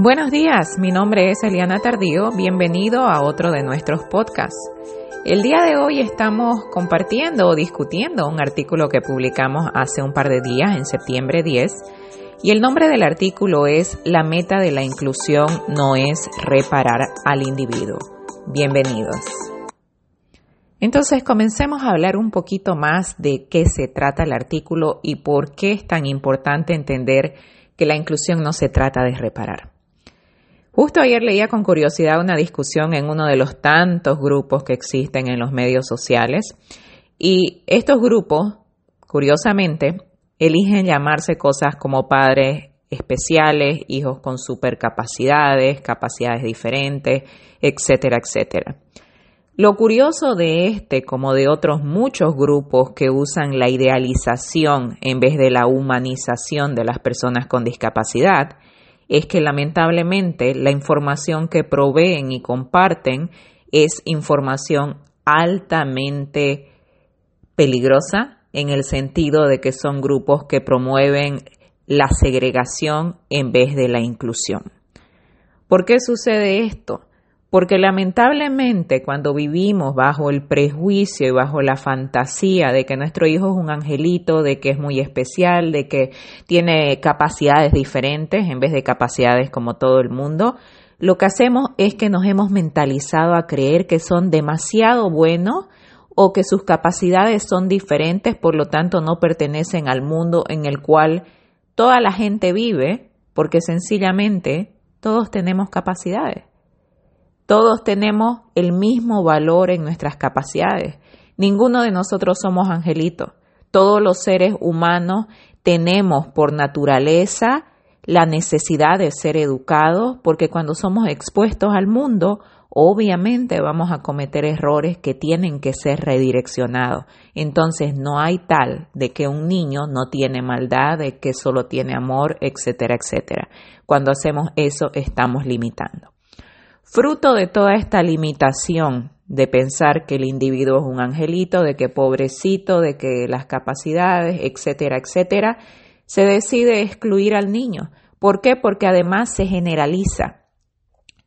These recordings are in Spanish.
Buenos días, mi nombre es Eliana Tardío, bienvenido a otro de nuestros podcasts. El día de hoy estamos compartiendo o discutiendo un artículo que publicamos hace un par de días, en septiembre 10, y el nombre del artículo es La meta de la inclusión no es reparar al individuo. Bienvenidos. Entonces comencemos a hablar un poquito más de qué se trata el artículo y por qué es tan importante entender que la inclusión no se trata de reparar. Justo ayer leía con curiosidad una discusión en uno de los tantos grupos que existen en los medios sociales y estos grupos, curiosamente, eligen llamarse cosas como padres especiales, hijos con supercapacidades, capacidades diferentes, etcétera, etcétera. Lo curioso de este, como de otros muchos grupos que usan la idealización en vez de la humanización de las personas con discapacidad, es que lamentablemente la información que proveen y comparten es información altamente peligrosa en el sentido de que son grupos que promueven la segregación en vez de la inclusión. ¿Por qué sucede esto? Porque lamentablemente cuando vivimos bajo el prejuicio y bajo la fantasía de que nuestro hijo es un angelito, de que es muy especial, de que tiene capacidades diferentes en vez de capacidades como todo el mundo, lo que hacemos es que nos hemos mentalizado a creer que son demasiado buenos o que sus capacidades son diferentes, por lo tanto no pertenecen al mundo en el cual toda la gente vive, porque sencillamente todos tenemos capacidades. Todos tenemos el mismo valor en nuestras capacidades. Ninguno de nosotros somos angelitos. Todos los seres humanos tenemos por naturaleza la necesidad de ser educados porque cuando somos expuestos al mundo, obviamente vamos a cometer errores que tienen que ser redireccionados. Entonces no hay tal de que un niño no tiene maldad, de que solo tiene amor, etcétera, etcétera. Cuando hacemos eso estamos limitando. Fruto de toda esta limitación de pensar que el individuo es un angelito, de que pobrecito, de que las capacidades, etcétera, etcétera, se decide excluir al niño. ¿Por qué? Porque además se generaliza.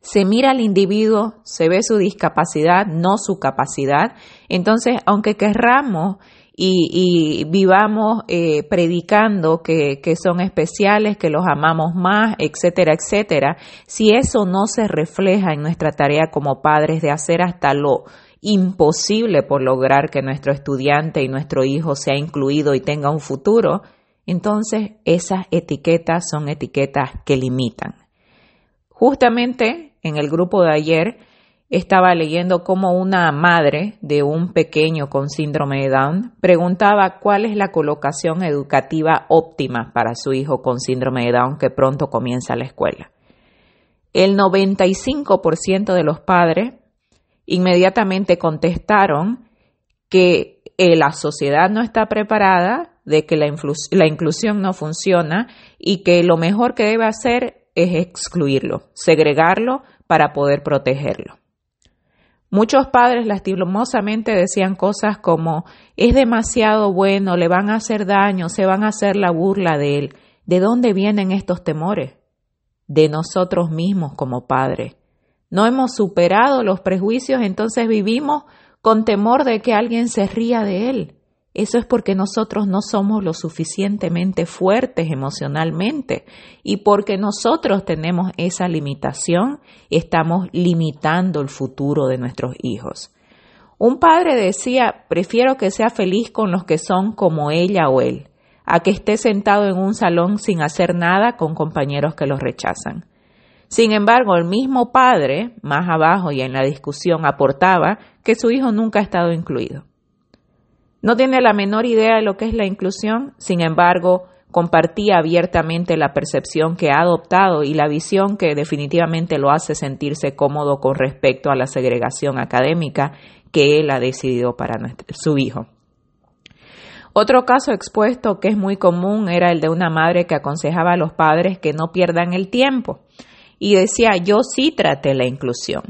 Se mira al individuo, se ve su discapacidad, no su capacidad. Entonces, aunque querramos y, vivamos eh, predicando que, que son especiales, que los amamos más, etcétera, etcétera, si eso no se refleja en nuestra tarea como padres de hacer hasta lo imposible por lograr que nuestro estudiante y nuestro hijo sea incluido y tenga un futuro, entonces esas etiquetas son etiquetas que limitan. Justamente en el grupo de ayer estaba leyendo cómo una madre de un pequeño con síndrome de Down preguntaba cuál es la colocación educativa óptima para su hijo con síndrome de Down que pronto comienza la escuela. El 95% de los padres inmediatamente contestaron que eh, la sociedad no está preparada, de que la, la inclusión no funciona y que lo mejor que debe hacer es excluirlo, segregarlo para poder protegerlo. Muchos padres lastimosamente decían cosas como es demasiado bueno, le van a hacer daño, se van a hacer la burla de él. ¿De dónde vienen estos temores? De nosotros mismos como padres. No hemos superado los prejuicios, entonces vivimos con temor de que alguien se ría de él. Eso es porque nosotros no somos lo suficientemente fuertes emocionalmente y porque nosotros tenemos esa limitación, estamos limitando el futuro de nuestros hijos. Un padre decía, prefiero que sea feliz con los que son como ella o él, a que esté sentado en un salón sin hacer nada con compañeros que los rechazan. Sin embargo, el mismo padre, más abajo y en la discusión, aportaba que su hijo nunca ha estado incluido. No tiene la menor idea de lo que es la inclusión, sin embargo, compartía abiertamente la percepción que ha adoptado y la visión que definitivamente lo hace sentirse cómodo con respecto a la segregación académica que él ha decidido para su hijo. Otro caso expuesto que es muy común era el de una madre que aconsejaba a los padres que no pierdan el tiempo y decía yo sí traté la inclusión,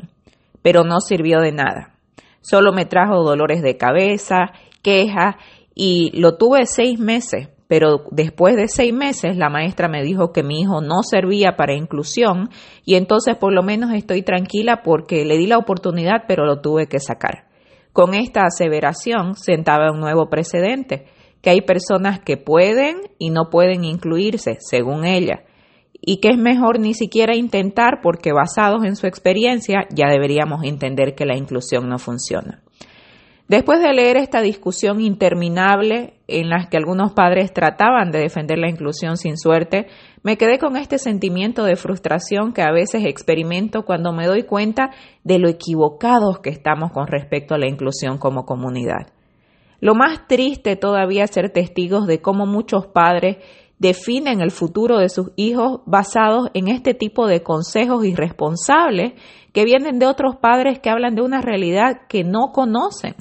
pero no sirvió de nada. Solo me trajo dolores de cabeza queja y lo tuve seis meses, pero después de seis meses la maestra me dijo que mi hijo no servía para inclusión y entonces por lo menos estoy tranquila porque le di la oportunidad pero lo tuve que sacar. Con esta aseveración sentaba un nuevo precedente, que hay personas que pueden y no pueden incluirse, según ella, y que es mejor ni siquiera intentar porque basados en su experiencia ya deberíamos entender que la inclusión no funciona. Después de leer esta discusión interminable en la que algunos padres trataban de defender la inclusión sin suerte, me quedé con este sentimiento de frustración que a veces experimento cuando me doy cuenta de lo equivocados que estamos con respecto a la inclusión como comunidad. Lo más triste todavía es ser testigos de cómo muchos padres definen el futuro de sus hijos basados en este tipo de consejos irresponsables que vienen de otros padres que hablan de una realidad que no conocen.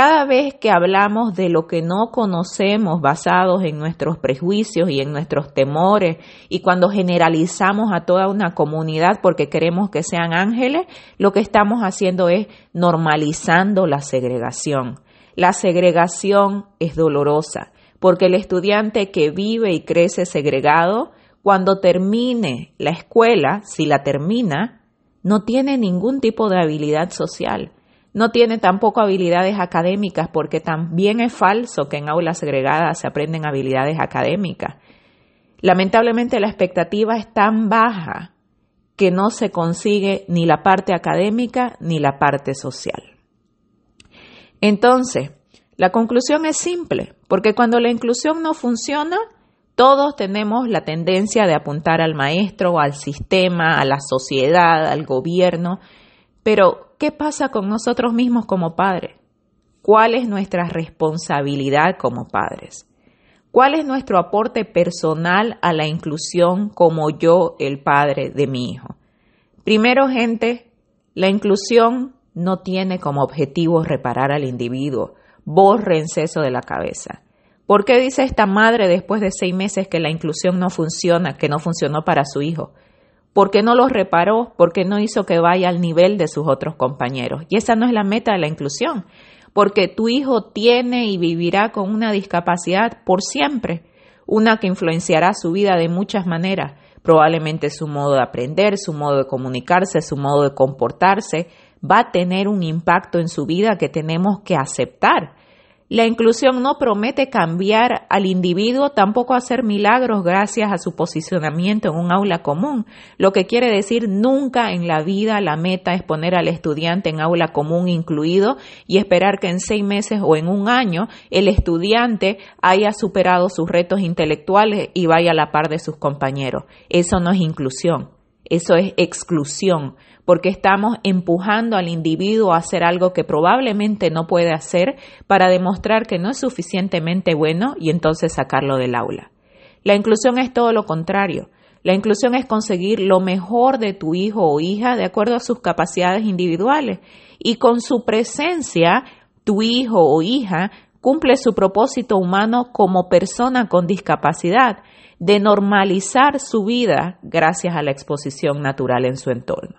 Cada vez que hablamos de lo que no conocemos basados en nuestros prejuicios y en nuestros temores y cuando generalizamos a toda una comunidad porque queremos que sean ángeles, lo que estamos haciendo es normalizando la segregación. La segregación es dolorosa porque el estudiante que vive y crece segregado, cuando termine la escuela, si la termina, no tiene ningún tipo de habilidad social no tiene tampoco habilidades académicas porque también es falso que en aulas segregadas se aprenden habilidades académicas. Lamentablemente la expectativa es tan baja que no se consigue ni la parte académica ni la parte social. Entonces, la conclusión es simple, porque cuando la inclusión no funciona, todos tenemos la tendencia de apuntar al maestro, al sistema, a la sociedad, al gobierno, pero ¿qué pasa con nosotros mismos como padres? ¿Cuál es nuestra responsabilidad como padres? ¿Cuál es nuestro aporte personal a la inclusión como yo, el padre de mi hijo? Primero, gente, la inclusión no tiene como objetivo reparar al individuo. Bórrense eso de la cabeza. ¿Por qué dice esta madre después de seis meses que la inclusión no funciona, que no funcionó para su hijo? ¿Por qué no los reparó? ¿Por qué no hizo que vaya al nivel de sus otros compañeros? Y esa no es la meta de la inclusión, porque tu hijo tiene y vivirá con una discapacidad por siempre, una que influenciará su vida de muchas maneras, probablemente su modo de aprender, su modo de comunicarse, su modo de comportarse, va a tener un impacto en su vida que tenemos que aceptar la inclusión no promete cambiar al individuo, tampoco hacer milagros gracias a su posicionamiento en un aula común, lo que quiere decir nunca en la vida la meta es poner al estudiante en aula común incluido y esperar que en seis meses o en un año el estudiante haya superado sus retos intelectuales y vaya a la par de sus compañeros. Eso no es inclusión, eso es exclusión porque estamos empujando al individuo a hacer algo que probablemente no puede hacer para demostrar que no es suficientemente bueno y entonces sacarlo del aula. La inclusión es todo lo contrario. La inclusión es conseguir lo mejor de tu hijo o hija de acuerdo a sus capacidades individuales y con su presencia tu hijo o hija cumple su propósito humano como persona con discapacidad de normalizar su vida gracias a la exposición natural en su entorno.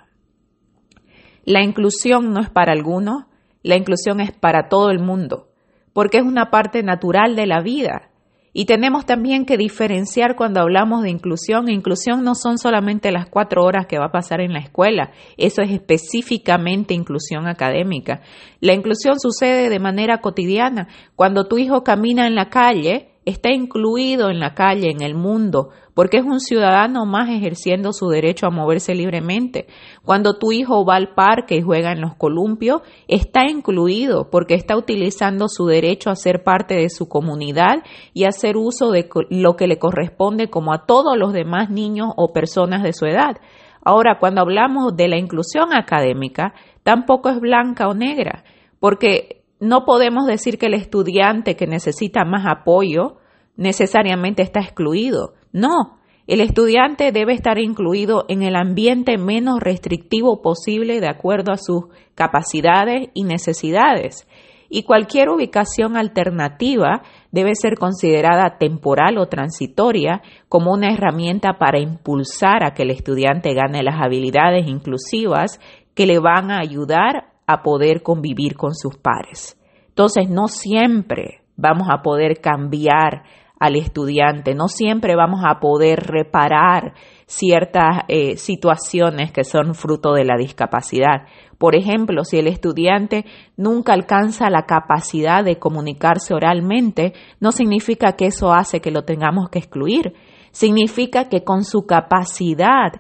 La inclusión no es para algunos, la inclusión es para todo el mundo, porque es una parte natural de la vida. Y tenemos también que diferenciar cuando hablamos de inclusión. Inclusión no son solamente las cuatro horas que va a pasar en la escuela, eso es específicamente inclusión académica. La inclusión sucede de manera cotidiana. Cuando tu hijo camina en la calle, está incluido en la calle, en el mundo, porque es un ciudadano más ejerciendo su derecho a moverse libremente. Cuando tu hijo va al parque y juega en los columpios, está incluido porque está utilizando su derecho a ser parte de su comunidad y hacer uso de lo que le corresponde como a todos los demás niños o personas de su edad. Ahora, cuando hablamos de la inclusión académica, tampoco es blanca o negra, porque no podemos decir que el estudiante que necesita más apoyo necesariamente está excluido. No, el estudiante debe estar incluido en el ambiente menos restrictivo posible de acuerdo a sus capacidades y necesidades. Y cualquier ubicación alternativa debe ser considerada temporal o transitoria como una herramienta para impulsar a que el estudiante gane las habilidades inclusivas que le van a ayudar a poder convivir con sus pares. Entonces, no siempre vamos a poder cambiar al estudiante. No siempre vamos a poder reparar ciertas eh, situaciones que son fruto de la discapacidad. Por ejemplo, si el estudiante nunca alcanza la capacidad de comunicarse oralmente, no significa que eso hace que lo tengamos que excluir. Significa que con su capacidad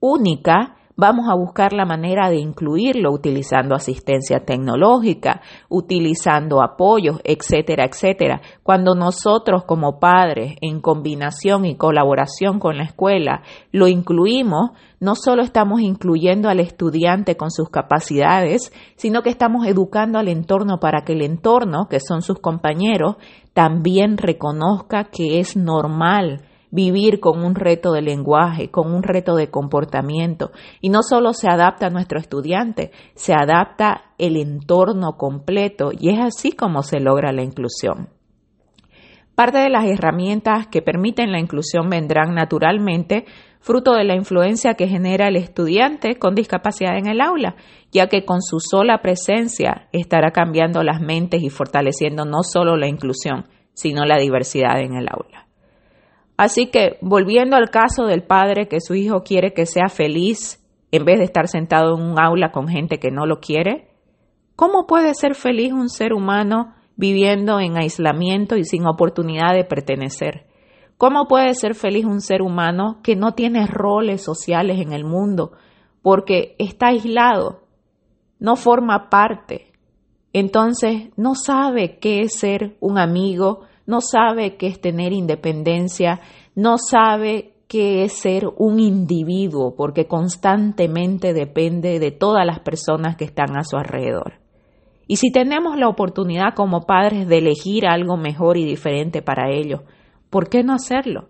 única vamos a buscar la manera de incluirlo utilizando asistencia tecnológica, utilizando apoyos, etcétera, etcétera. Cuando nosotros como padres, en combinación y colaboración con la escuela, lo incluimos, no solo estamos incluyendo al estudiante con sus capacidades, sino que estamos educando al entorno para que el entorno, que son sus compañeros, también reconozca que es normal vivir con un reto de lenguaje, con un reto de comportamiento. Y no solo se adapta a nuestro estudiante, se adapta el entorno completo y es así como se logra la inclusión. Parte de las herramientas que permiten la inclusión vendrán naturalmente fruto de la influencia que genera el estudiante con discapacidad en el aula, ya que con su sola presencia estará cambiando las mentes y fortaleciendo no solo la inclusión, sino la diversidad en el aula. Así que, volviendo al caso del padre que su hijo quiere que sea feliz en vez de estar sentado en un aula con gente que no lo quiere, ¿cómo puede ser feliz un ser humano viviendo en aislamiento y sin oportunidad de pertenecer? ¿Cómo puede ser feliz un ser humano que no tiene roles sociales en el mundo porque está aislado, no forma parte? Entonces no sabe qué es ser un amigo, no sabe qué es tener independencia, no sabe qué es ser un individuo, porque constantemente depende de todas las personas que están a su alrededor. Y si tenemos la oportunidad como padres de elegir algo mejor y diferente para ellos, ¿por qué no hacerlo?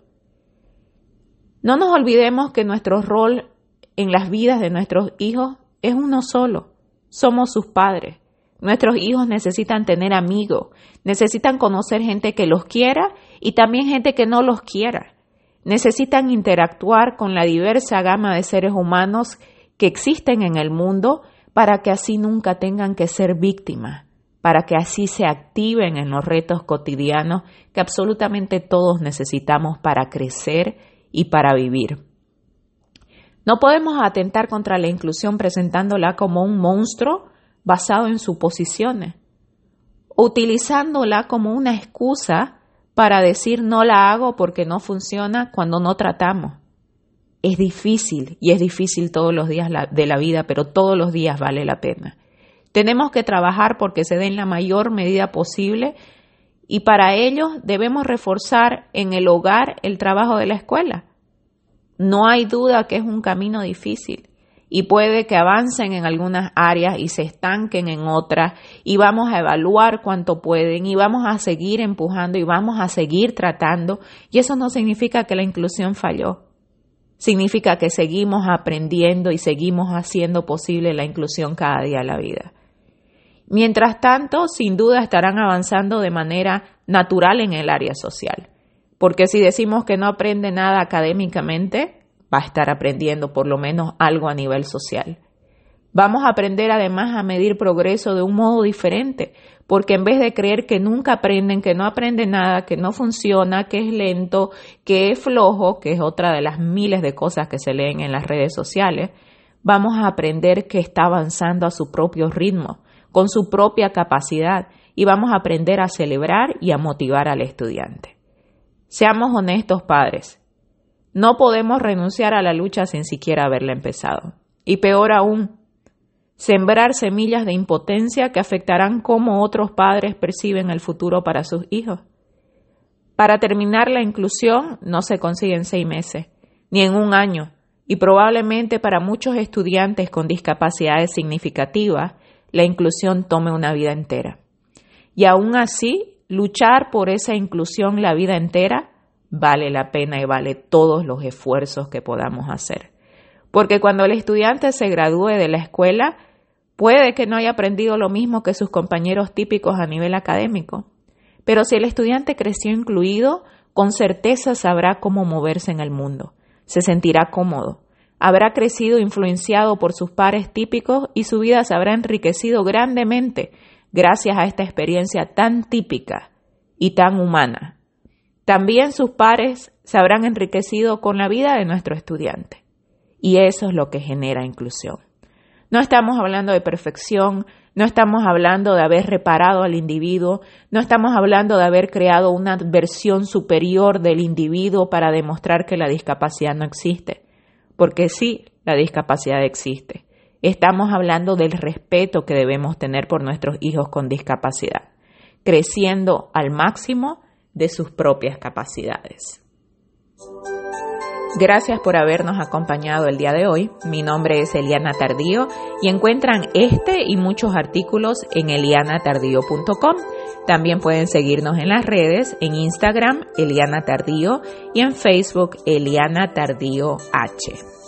No nos olvidemos que nuestro rol en las vidas de nuestros hijos es uno solo. Somos sus padres. Nuestros hijos necesitan tener amigos, necesitan conocer gente que los quiera y también gente que no los quiera. Necesitan interactuar con la diversa gama de seres humanos que existen en el mundo para que así nunca tengan que ser víctimas, para que así se activen en los retos cotidianos que absolutamente todos necesitamos para crecer y para vivir. No podemos atentar contra la inclusión presentándola como un monstruo basado en suposiciones, utilizándola como una excusa para decir no la hago porque no funciona cuando no tratamos. Es difícil y es difícil todos los días de la vida, pero todos los días vale la pena. Tenemos que trabajar porque se dé en la mayor medida posible y para ello debemos reforzar en el hogar el trabajo de la escuela. No hay duda que es un camino difícil y puede que avancen en algunas áreas y se estanquen en otras y vamos a evaluar cuánto pueden y vamos a seguir empujando y vamos a seguir tratando y eso no significa que la inclusión falló. Significa que seguimos aprendiendo y seguimos haciendo posible la inclusión cada día de la vida. Mientras tanto, sin duda estarán avanzando de manera natural en el área social. Porque si decimos que no aprende nada académicamente, va a estar aprendiendo por lo menos algo a nivel social. Vamos a aprender además a medir progreso de un modo diferente, porque en vez de creer que nunca aprenden, que no aprenden nada, que no funciona, que es lento, que es flojo, que es otra de las miles de cosas que se leen en las redes sociales, vamos a aprender que está avanzando a su propio ritmo, con su propia capacidad, y vamos a aprender a celebrar y a motivar al estudiante. Seamos honestos, padres. No podemos renunciar a la lucha sin siquiera haberla empezado. Y peor aún, sembrar semillas de impotencia que afectarán cómo otros padres perciben el futuro para sus hijos. Para terminar la inclusión no se consigue en seis meses, ni en un año, y probablemente para muchos estudiantes con discapacidades significativas, la inclusión tome una vida entera. Y aún así, luchar por esa inclusión la vida entera vale la pena y vale todos los esfuerzos que podamos hacer. Porque cuando el estudiante se gradúe de la escuela, puede que no haya aprendido lo mismo que sus compañeros típicos a nivel académico. Pero si el estudiante creció incluido, con certeza sabrá cómo moverse en el mundo, se sentirá cómodo, habrá crecido influenciado por sus pares típicos y su vida se habrá enriquecido grandemente gracias a esta experiencia tan típica y tan humana también sus pares se habrán enriquecido con la vida de nuestro estudiante. Y eso es lo que genera inclusión. No estamos hablando de perfección, no estamos hablando de haber reparado al individuo, no estamos hablando de haber creado una versión superior del individuo para demostrar que la discapacidad no existe, porque sí, la discapacidad existe. Estamos hablando del respeto que debemos tener por nuestros hijos con discapacidad, creciendo al máximo de sus propias capacidades. Gracias por habernos acompañado el día de hoy. Mi nombre es Eliana Tardío y encuentran este y muchos artículos en elianatardío.com. También pueden seguirnos en las redes, en Instagram Eliana Tardío y en Facebook Eliana Tardío H.